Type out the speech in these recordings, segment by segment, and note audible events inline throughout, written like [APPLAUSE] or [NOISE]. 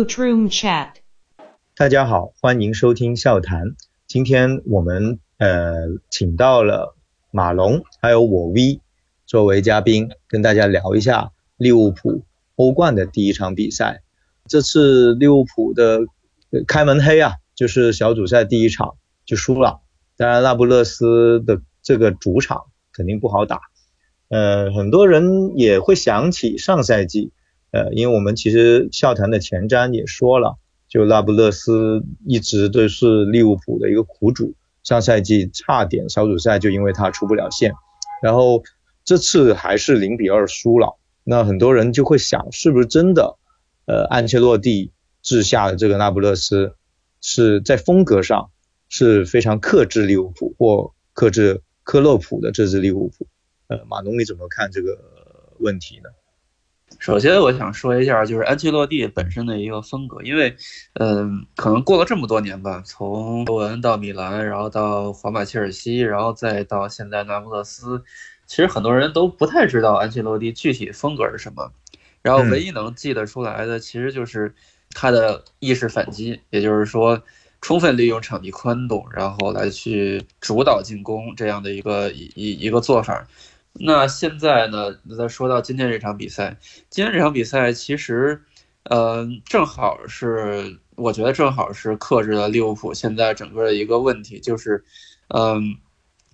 Bootroom Chat。大家好，欢迎收听笑谈。今天我们呃请到了马龙还有我 V 作为嘉宾，跟大家聊一下利物浦欧冠的第一场比赛。这次利物浦的开门黑啊，就是小组赛第一场就输了。当然，那不勒斯的这个主场肯定不好打。呃，很多人也会想起上赛季，呃，因为我们其实笑谈的前瞻也说了，就那不勒斯一直都是利物浦的一个苦主。上赛季差点小组赛就因为他出不了线，然后这次还是零比二输了。那很多人就会想，是不是真的？呃，安切洛蒂治下的这个那不勒斯是在风格上。是非常克制利物浦或克制克洛普的这支利物浦。呃，马农你怎么看这个问题呢？首先，我想说一下，就是安切洛蒂本身的一个风格，因为，嗯，可能过了这么多年吧，从欧文到米兰，然后到皇马、切尔西，然后再到现在那不勒斯，其实很多人都不太知道安切洛蒂具体风格是什么。然后，唯一能记得出来的，其实就是他的意识反击，也就是说。充分利用场地宽度，然后来去主导进攻这样的一个一一一个做法。那现在呢，再说到今天这场比赛，今天这场比赛其实，呃，正好是我觉得正好是克制了利物浦现在整个的一个问题，就是，嗯，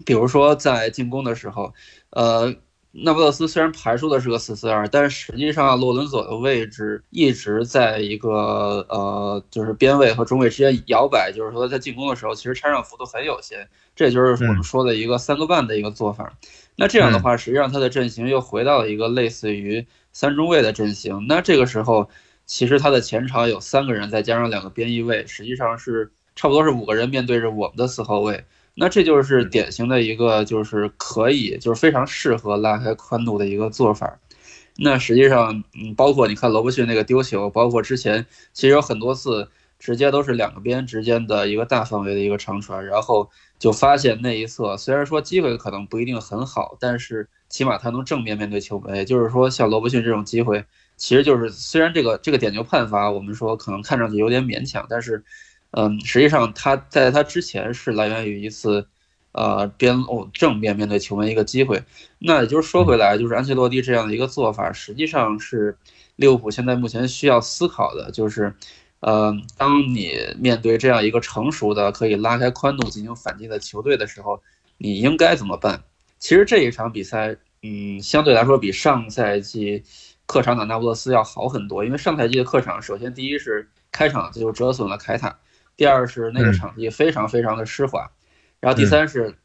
比如说在进攻的时候，呃。那不勒斯虽然排出的是个四四二，但是实际上洛伦佐的位置一直在一个呃，就是边位和中卫之间摇摆，就是说在进攻的时候，其实拆让幅度很有限。这就是我们说的一个三个半的一个做法。那这样的话，实际上他的阵型又回到了一个类似于三中卫的阵型。那这个时候，其实他的前场有三个人，再加上两个边翼位，实际上是差不多是五个人面对着我们的四后卫。那这就是典型的一个，就是可以，就是非常适合拉开宽度的一个做法。那实际上，嗯，包括你看罗伯逊那个丢球，包括之前其实有很多次直接都是两个边之间的一个大范围的一个长传，然后就发现那一侧虽然说机会可能不一定很好，但是起码他能正面面对球门。也就是说，像罗伯逊这种机会，其实就是虽然这个这个点球判罚，我们说可能看上去有点勉强，但是。嗯，实际上他在他之前是来源于一次，呃，边路正面面对球门一个机会。那也就是说回来，就是安切洛蒂这样的一个做法，实际上是利物浦现在目前需要思考的，就是，呃，当你面对这样一个成熟的可以拉开宽度进行反击的球队的时候，你应该怎么办？其实这一场比赛，嗯，相对来说比上赛季客场打那不勒斯要好很多，因为上赛季的客场，首先第一是开场就折损了凯塔。第二是那个场地非常非常的湿滑，然后第三是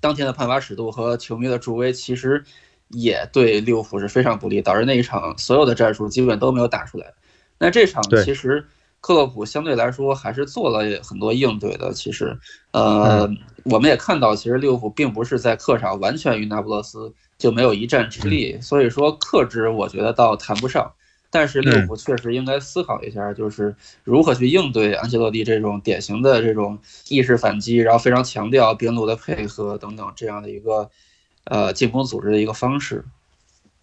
当天的判罚尺度和球迷的助威，其实也对利物浦是非常不利，导致那一场所有的战术基本都没有打出来。那这场其实克洛普相对来说还是做了很多应对的。其实，呃，我们也看到，其实利物浦并不是在客场完全与那不勒斯就没有一战之力，所以说克制我觉得倒谈不上。但是利物浦确实应该思考一下，就是如何去应对安切洛蒂这种典型的这种意识反击，然后非常强调边路的配合等等这样的一个呃进攻组织的一个方式。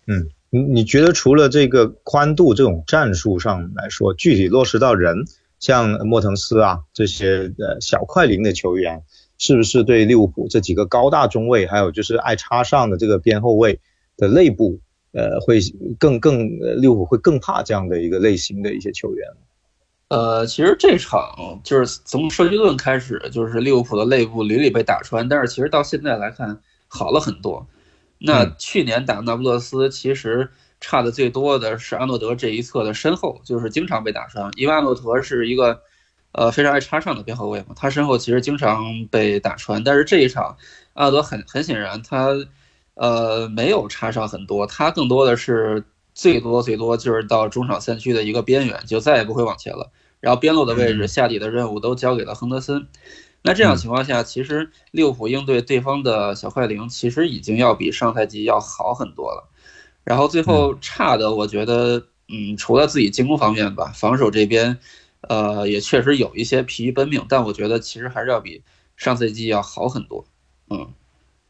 嗯，你你觉得除了这个宽度这种战术上来说，具体落实到人，像莫腾斯啊这些呃小快灵的球员，是不是对利物浦这几个高大中卫，还有就是爱插上的这个边后卫的内部？呃，会更更利物浦会更怕这样的一个类型的一些球员。呃，其实这场就是从设计盾开始，就是利物浦的内部屡屡被打穿，但是其实到现在来看好了很多。那去年打那不勒斯，其实差的最多的是阿诺德这一侧的身后，就是经常被打穿，因为阿诺德是一个呃非常爱插上的边后卫嘛，他身后其实经常被打穿。但是这一场阿诺德很很显然他。呃，没有插上很多，他更多的是最多最多就是到中场三区的一个边缘，就再也不会往前了。然后边路的位置下底的任务都交给了亨德森。那这样情况下，其实利物浦应对对方的小快灵，其实已经要比上赛季要好很多了。然后最后差的，我觉得，嗯，除了自己进攻方面吧，防守这边，呃，也确实有一些疲于奔命，但我觉得其实还是要比上赛季要好很多。嗯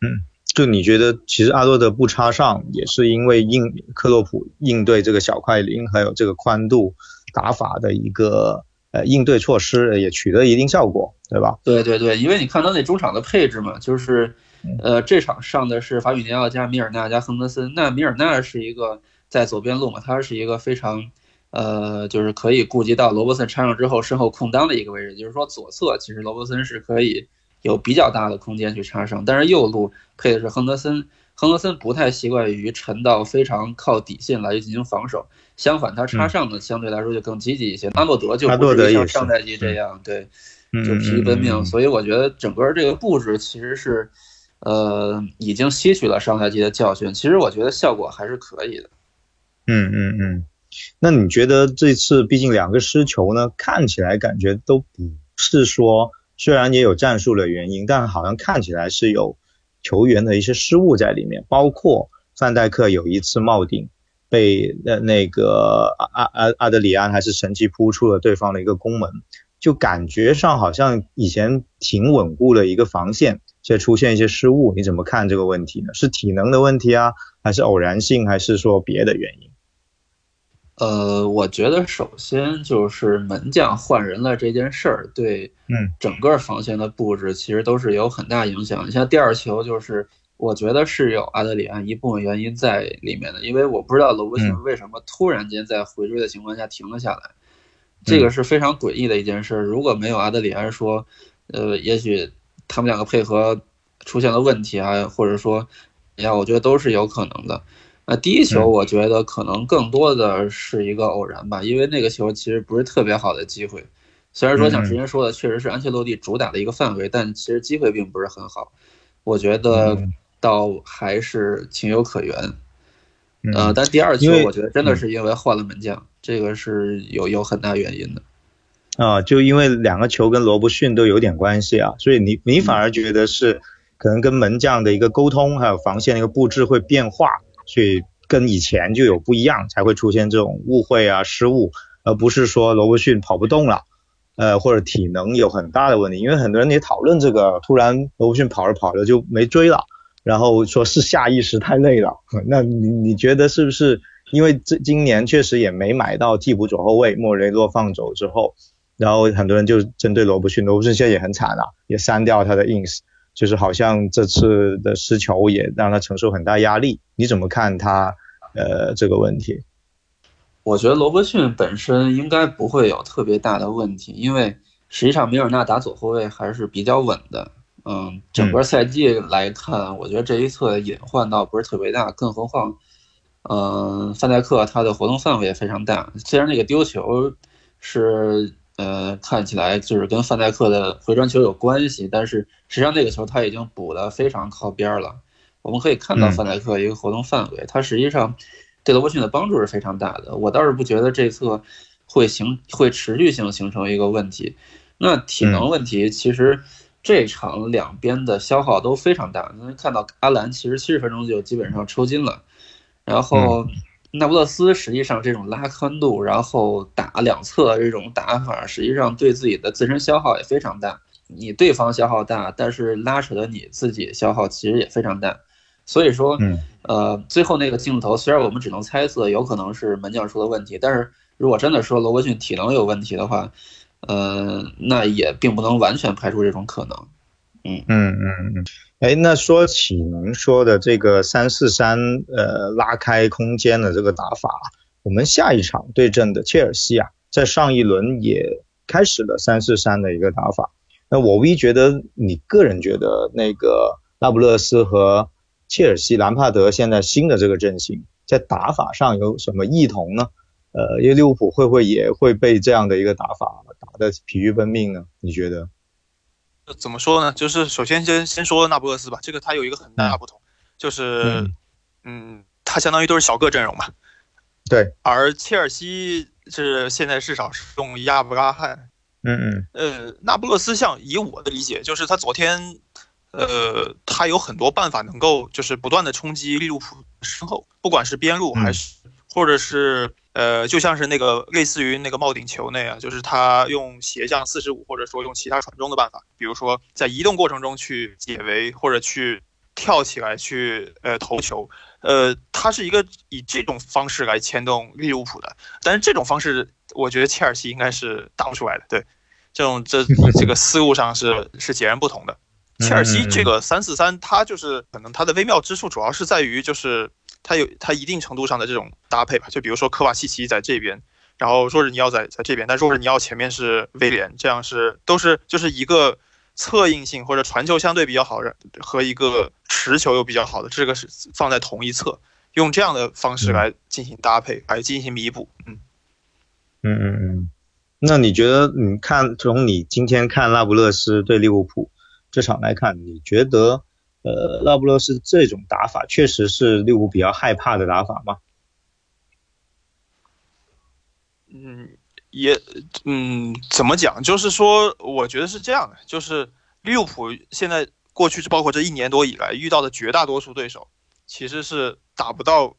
嗯。就你觉得，其实阿多德不插上，也是因为应克洛普应对这个小快灵，还有这个宽度打法的一个呃应对措施，也取得一定效果，对吧？对对对，因为你看他那中场的配置嘛，就是呃这场上的是法比尼奥加米尔纳加亨德森，那米尔纳是一个在左边路嘛，他是一个非常呃就是可以顾及到罗伯森插上之后身后空当的一个位置，就是说左侧其实罗伯森是可以有比较大的空间去插上，但是右路配的是亨德森。亨德森不太习惯于沉到非常靠底线来进行防守，相反，他插上的相对来说就更积极一些。阿诺德就不是像上赛季这样，对，就疲于奔命。所以我觉得整个这个布置其实是，呃，已经吸取了上赛季的教训。其实我觉得效果还是可以的。嗯嗯嗯，那你觉得这次毕竟两个失球呢，看起来感觉都不是说，虽然也有战术的原因，但好像看起来是有。球员的一些失误在里面，包括范戴克有一次冒顶被那那个阿阿阿德里安还是神奇扑出了对方的一个攻门，就感觉上好像以前挺稳固的一个防线，现在出现一些失误，你怎么看这个问题呢？是体能的问题啊，还是偶然性，还是说别的原因？呃，我觉得首先就是门将换人了这件事儿，对，嗯，整个防线的布置其实都是有很大影响。你像第二球，就是我觉得是有阿德里安一部分原因在里面的，因为我不知道罗伯逊为什么突然间在回追的情况下停了下来，这个是非常诡异的一件事。如果没有阿德里安说，呃，也许他们两个配合出现了问题啊，或者说，呀，我觉得都是有可能的。那第一球，我觉得可能更多的是一个偶然吧，因为那个球其实不是特别好的机会。虽然说像之前说的，确实是安切洛蒂主打的一个范围，但其实机会并不是很好。我觉得倒还是情有可原。呃，但第二球，我觉得真的是因为换了门将，这个是有有很大原因的。啊，就因为两个球跟罗伯逊都有点关系啊，所以你你反而觉得是可能跟门将的一个沟通，还有防线的一个布置会变化。所以跟以前就有不一样，才会出现这种误会啊、失误，而不是说罗伯逊跑不动了，呃，或者体能有很大的问题。因为很多人也讨论这个，突然罗伯逊跑着跑着就没追了，然后说是下意识太累了。[LAUGHS] 那你你觉得是不是？因为这今年确实也没买到替补左后卫，莫雷诺放走之后，然后很多人就针对罗伯逊，罗伯逊现在也很惨了，也删掉他的 ins。就是好像这次的失球也让他承受很大压力，你怎么看他呃这个问题？我觉得罗伯逊本身应该不会有特别大的问题，因为实际上米尔纳打左后卫还是比较稳的。嗯，整个赛季来看，我觉得这一侧隐患倒不是特别大，更何况，嗯，范戴克他的活动范围也非常大。虽然那个丢球是。呃，看起来就是跟范戴克的回传球有关系，但是实际上那个球他已经补的非常靠边了。我们可以看到范戴克一个活动范围，他实际上对罗伯逊的帮助是非常大的。我倒是不觉得这侧会形会持续性形成一个问题。那体能问题，其实这场两边的消耗都非常大。能看到阿兰其实七十分钟就基本上抽筋了，然后。那不勒斯实际上这种拉宽度，然后打两侧这种打法，实际上对自己的自身消耗也非常大。你对方消耗大，但是拉扯的你自己消耗其实也非常大。所以说，呃，最后那个镜头虽然我们只能猜测有可能是门将出了问题，但是如果真的说罗伯逊体能有问题的话，呃，那也并不能完全排除这种可能。嗯嗯嗯嗯。哎，那说起您说的这个三四三，呃，拉开空间的这个打法，我们下一场对阵的切尔西啊，在上一轮也开始了三四三的一个打法。那我 V 觉得，你个人觉得那个那不勒斯和切尔西兰帕德现在新的这个阵型，在打法上有什么异同呢？呃，因为利物浦会不会也会被这样的一个打法打得疲于奔命呢？你觉得？怎么说呢？就是首先先先说那不勒斯吧，这个它有一个很大的不同，就是，嗯，它相当于都是小个阵容嘛。对。[LAUGHS] 而切尔西是现在至少是用亚布拉罕。嗯嗯。呃，那不勒斯像以我的理解，就是他昨天，呃，他有很多办法能够就是不断的冲击利物浦身后，不管是边路还是或者是。呃，就像是那个类似于那个帽顶球那样，就是他用斜向四十五，或者说用其他传中的办法，比如说在移动过程中去解围，或者去跳起来去呃投球，呃，他是一个以这种方式来牵动利物浦的，但是这种方式，我觉得切尔西应该是打不出来的。对，这种这 [LAUGHS] 这个思路上是是截然不同的。切尔西这个三四三，它就是可能它的微妙之处，主要是在于就是它有它一定程度上的这种搭配吧。就比如说科瓦西奇在这边，然后若日尼奥在在这边，但若日尼奥前面是威廉，这样是都是就是一个策应性或者传球相对比较好的和一个持球又比较好的，这个是放在同一侧，用这样的方式来进行搭配，来进行弥补。嗯嗯嗯嗯。那你觉得你看从你今天看那不勒斯对利物浦？这场来看，你觉得，呃，那不勒斯这种打法确实是利物浦比较害怕的打法吗？嗯，也，嗯，怎么讲？就是说，我觉得是这样的，就是利物浦现在过去，包括这一年多以来遇到的绝大多数对手，其实是打不到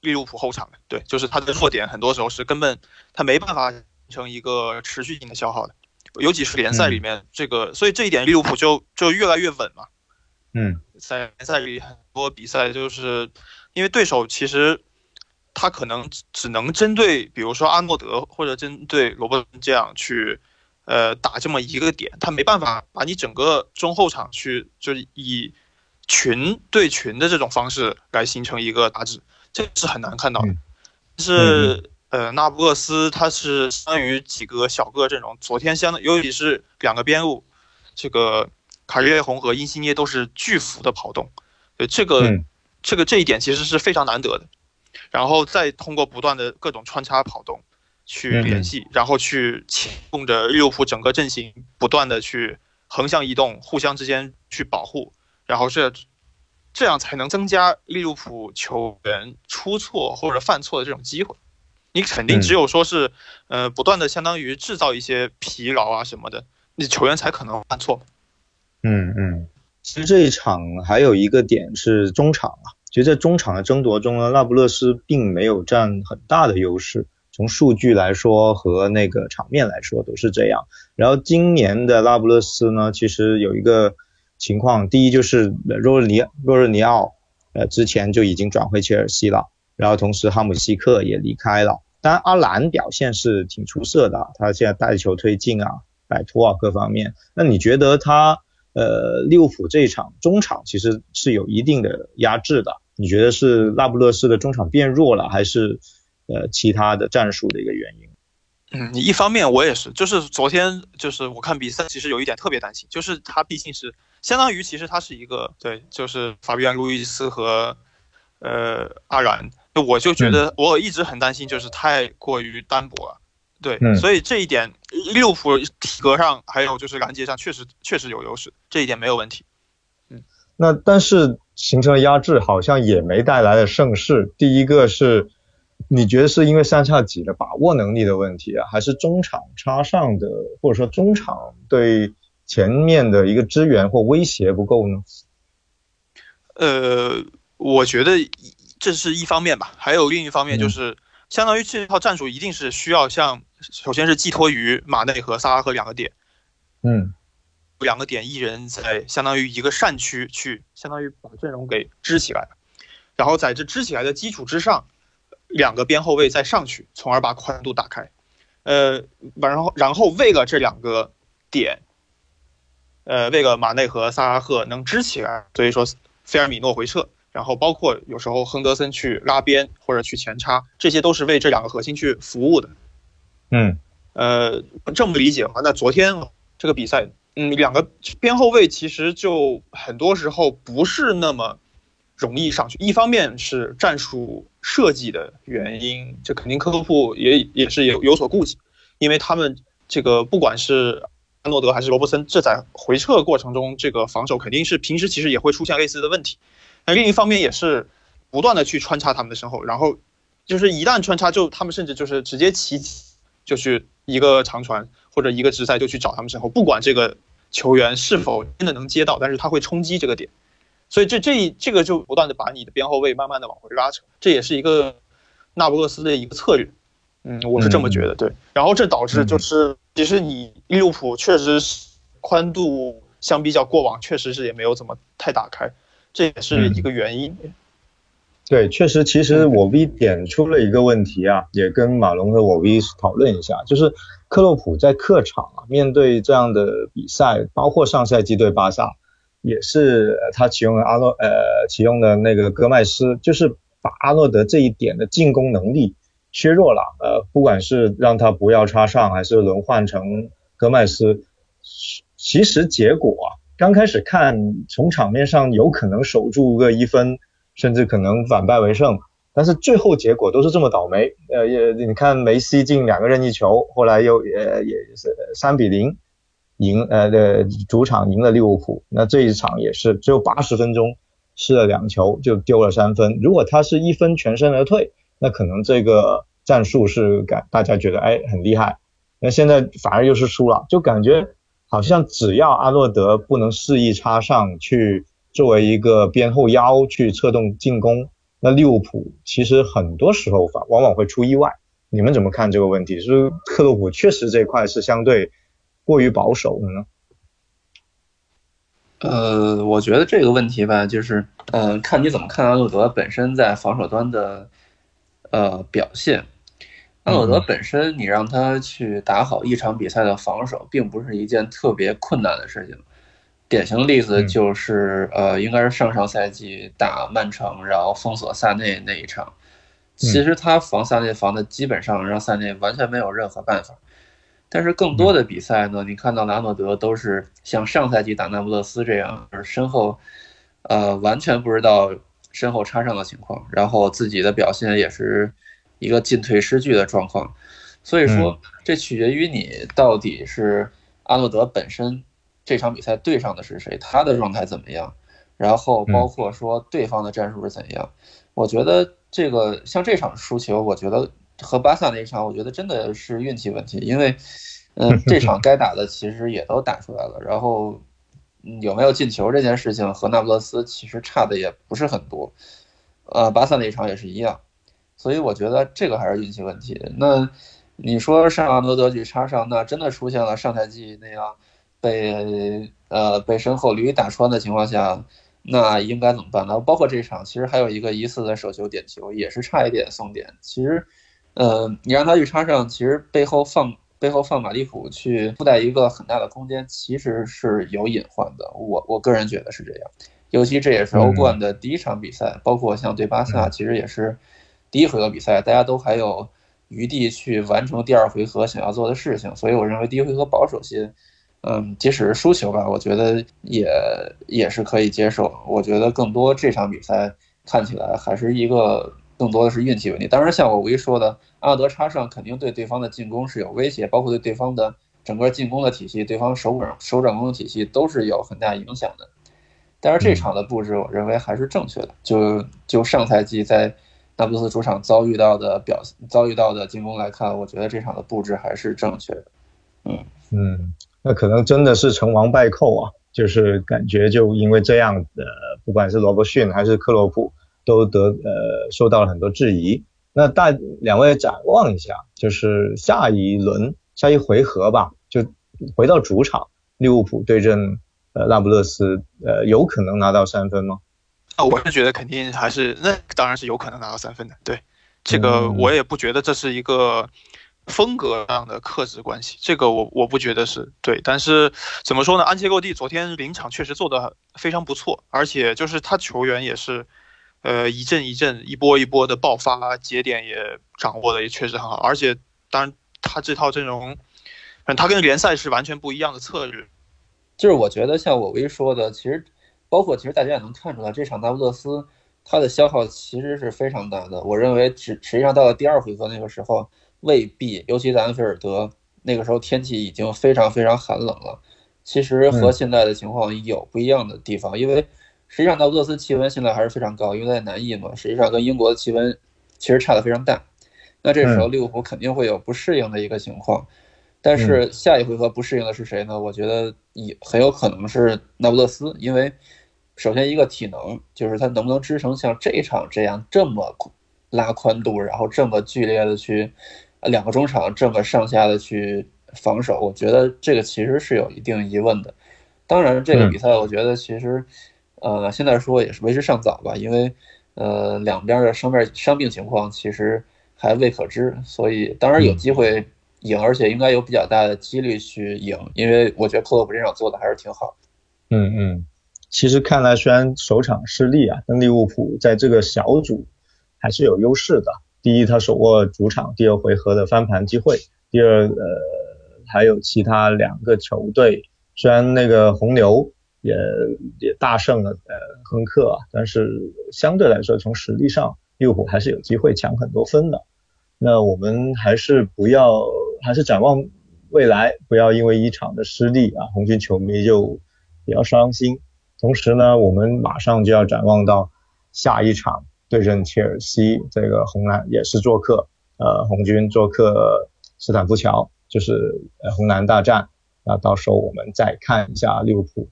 利物浦后场的。对，就是他的弱点，很多时候是根本他没办法形成一个持续性的消耗的。尤其是联赛里面这个，所以这一点利物浦就就越来越稳嘛。嗯，在联赛里很多比赛就是因为对手其实他可能只能针对比如说阿诺德或者针对罗伯这样去呃打这么一个点，他没办法把你整个中后场去就是以群对群的这种方式来形成一个打制，这是很难看到的。是。呃，那不勒斯他是相当于几个小个阵容，昨天相当尤其是两个边路，这个卡列红和因西涅都是巨幅的跑动，对这个这个这一点其实是非常难得的。然后再通过不断的各种穿插跑动去联系，然后去牵动着利物浦整个阵型不断的去横向移动，互相之间去保护，然后这这样才能增加利物浦球员出错或者犯错的这种机会。你肯定只有说是，呃，不断的相当于制造一些疲劳啊什么的，你球员才可能犯错。嗯嗯，其实这一场还有一个点是中场啊，其实，在中场的争夺中呢，那不勒斯并没有占很大的优势，从数据来说和那个场面来说都是这样。然后今年的那不勒斯呢，其实有一个情况，第一就是若日尼若日尼奥，呃，之前就已经转会切尔西了，然后同时哈姆西克也离开了。当然，阿兰表现是挺出色的，他现在带球推进啊、摆脱啊各方面。那你觉得他呃利物浦这一场中场其实是有一定的压制的？你觉得是那不勒斯的中场变弱了，还是呃其他的战术的一个原因？嗯，一方面我也是，就是昨天就是我看比赛，其实有一点特别担心，就是他毕竟是相当于其实他是一个对，就是法比安路易斯和呃阿兰。我就觉得我一直很担心，就是太过于单薄了，对，所以这一点利物浦体格上还有就是拦截上确实确实有优势，这一点没有问题。嗯，那但是形成了压制，好像也没带来了胜势。第一个是，你觉得是因为三叉戟的把握能力的问题啊，还是中场插上的，或者说中场对前面的一个支援或威胁不够呢？呃，我觉得。这是一方面吧，还有另一方面就是，相当于这套战术一定是需要像，首先是寄托于马内和萨拉赫两个点，嗯，两个点一人在相当于一个扇区去，相当于把阵容给支起来，然后在这支起来的基础之上，两个边后卫再上去，从而把宽度打开，呃，然后然后为了这两个点，呃，为了马内和萨拉赫能支起来，所以说菲尔米诺回撤。然后包括有时候亨德森去拉边或者去前插，这些都是为这两个核心去服务的。嗯，呃，这么理解的话？那昨天这个比赛，嗯，两个边后卫其实就很多时候不是那么容易上去。一方面是战术设计的原因，这肯定科普也也是有有所顾忌，因为他们这个不管是安诺德还是罗伯森，这在回撤过程中，这个防守肯定是平时其实也会出现类似的问题。那另一方面也是不断的去穿插他们的身后，然后就是一旦穿插，就他们甚至就是直接起，就去一个长传或者一个直塞就去找他们身后，不管这个球员是否真的能接到，但是他会冲击这个点，所以这这这个就不断的把你的边后卫慢慢的往回拉扯，这也是一个那不勒斯的一个策略，嗯，我是这么觉得，对，然后这导致就是其实你利物浦确实是宽度相比较过往确实是也没有怎么太打开。这也是一个原因。对，确实，其实我 V 点出了一个问题啊，也跟马龙和我 V 讨论一下，就是克洛普在客场啊，面对这样的比赛，包括上赛季对巴萨，也是他启用了阿诺呃启用的那个戈麦斯，就是把阿诺德这一点的进攻能力削弱了，呃，不管是让他不要插上，还是轮换成戈麦斯，其实结果啊，刚开始看从场面上有可能守住个一分。甚至可能反败为胜，但是最后结果都是这么倒霉。呃，也你看梅西进两个任意球，后来又呃也是三比零赢呃的主场赢了利物浦。那这一场也是只有八十分钟失了两球就丢了三分。如果他是一分全身而退，那可能这个战术是感大家觉得哎很厉害。那现在反而又是输了，就感觉好像只要阿诺德不能肆意插上去。作为一个边后腰去策动进攻，那利物浦其实很多时候往往往会出意外。你们怎么看这个问题？是克洛普确实这块是相对过于保守的呢？呃，我觉得这个问题吧，就是呃，看你怎么看阿诺德本身在防守端的呃表现。阿诺德本身，你让他去打好一场比赛的防守，并不是一件特别困难的事情。典型的例子就是，呃，应该是上上赛季打曼城，然后封锁萨内那一场。其实他防萨内防的基本上让萨内完全没有任何办法。但是更多的比赛呢，你看到拉诺德都是像上赛季打那不勒斯这样，身后，呃，完全不知道身后插上的情况，然后自己的表现也是一个进退失据的状况。所以说，这取决于你到底是阿诺德本身。这场比赛对上的是谁？他的状态怎么样？然后包括说对方的战术是怎样？我觉得这个像这场输球，我觉得和巴萨那一场，我觉得真的是运气问题。因为，嗯，[LAUGHS] 这场该打的其实也都打出来了，然后有没有进球这件事情和那不勒斯其实差的也不是很多。呃，巴萨那一场也是一样，所以我觉得这个还是运气问题。那你说上阿诺德去插上，那真的出现了上赛季那样。被呃被身后驴打穿的情况下，那应该怎么办呢？包括这场，其实还有一个疑似的手球点球，也是差一点送点。其实，呃，你让他去插上，其实背后放背后放马利普去附带一个很大的空间，其实是有隐患的。我我个人觉得是这样，尤其这也是欧冠的第一场比赛，包括像对巴萨，其实也是第一回合比赛，大家都还有余地去完成第二回合想要做的事情，所以我认为第一回合保守些。嗯，即使是输球吧，我觉得也也是可以接受。我觉得更多这场比赛看起来还是一个更多的是运气问题。当然，像我唯一说的，阿德插上肯定对对方的进攻是有威胁，包括对对方的整个进攻的体系、对方手掌手掌攻的体系都是有很大影响的。但是这场的布置，我认为还是正确的。就就上赛季在那不勒斯主场遭遇到的表遭遇到的进攻来看，我觉得这场的布置还是正确的。嗯嗯。那可能真的是成王败寇啊，就是感觉就因为这样的，不管是罗伯逊还是克洛普，都得呃受到了很多质疑。那大两位展望一下，就是下一轮下一回合吧，就回到主场，利物浦对阵呃那不勒斯，呃有可能拿到三分吗？啊，我是觉得肯定还是，那当然是有可能拿到三分的。对，这个我也不觉得这是一个。风格上的克制关系，这个我我不觉得是对，但是怎么说呢？安切洛蒂昨天临场确实做的非常不错，而且就是他球员也是，呃一阵一阵、一波一波的爆发，节点也掌握的也确实很好，而且当然他这套阵容，他跟联赛是完全不一样的策略。就是我觉得像我微说的，其实包括其实大家也能看出来，这场那不勒斯它的消耗其实是非常大的。我认为实实际上到了第二回合那个时候。未必，尤其在安菲尔德那个时候，天气已经非常非常寒冷了。其实和现在的情况有不一样的地方，因为实际上那不勒斯气温现在还是非常高，因为在南翼嘛，实际上跟英国的气温其实差的非常大。那这时候利物浦肯定会有不适应的一个情况。但是下一回合不适应的是谁呢？我觉得也很有可能是那不勒斯，因为首先一个体能，就是他能不能支撑像这一场这样这么拉宽度，然后这么剧烈的去。两个中场这么上下的去防守，我觉得这个其实是有一定疑问的。当然，这个比赛我觉得其实，呃，现在说也是为时尚早吧，因为呃，两边的伤病伤病情况其实还未可知，所以当然有机会赢，而且应该有比较大的几率去赢，因为我觉得克洛普这场做的还是挺好。嗯嗯，其实看来虽然首场失利啊，但利物浦在这个小组还是有优势的。第一，他手握主场第二回合的翻盘机会；第二，呃，还有其他两个球队，虽然那个红牛。也也大胜了呃亨克啊，但是相对来说从实力上利物浦还是有机会抢很多分的。那我们还是不要，还是展望未来，不要因为一场的失利啊，红军球迷就比较伤心。同时呢，我们马上就要展望到下一场对阵切尔西，这个红蓝也是做客，呃，红军做客斯坦福桥，就是呃红蓝大战。那到时候我们再看一下利物浦。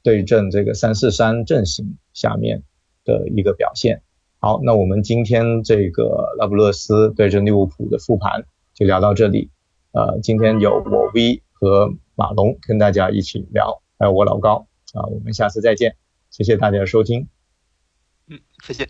对阵这个三四三阵型下面的一个表现。好，那我们今天这个拉布勒斯对阵利物浦的复盘就聊到这里。呃，今天有我 V 和马龙跟大家一起聊，还有我老高啊，我们下次再见，谢谢大家收听。嗯，谢谢。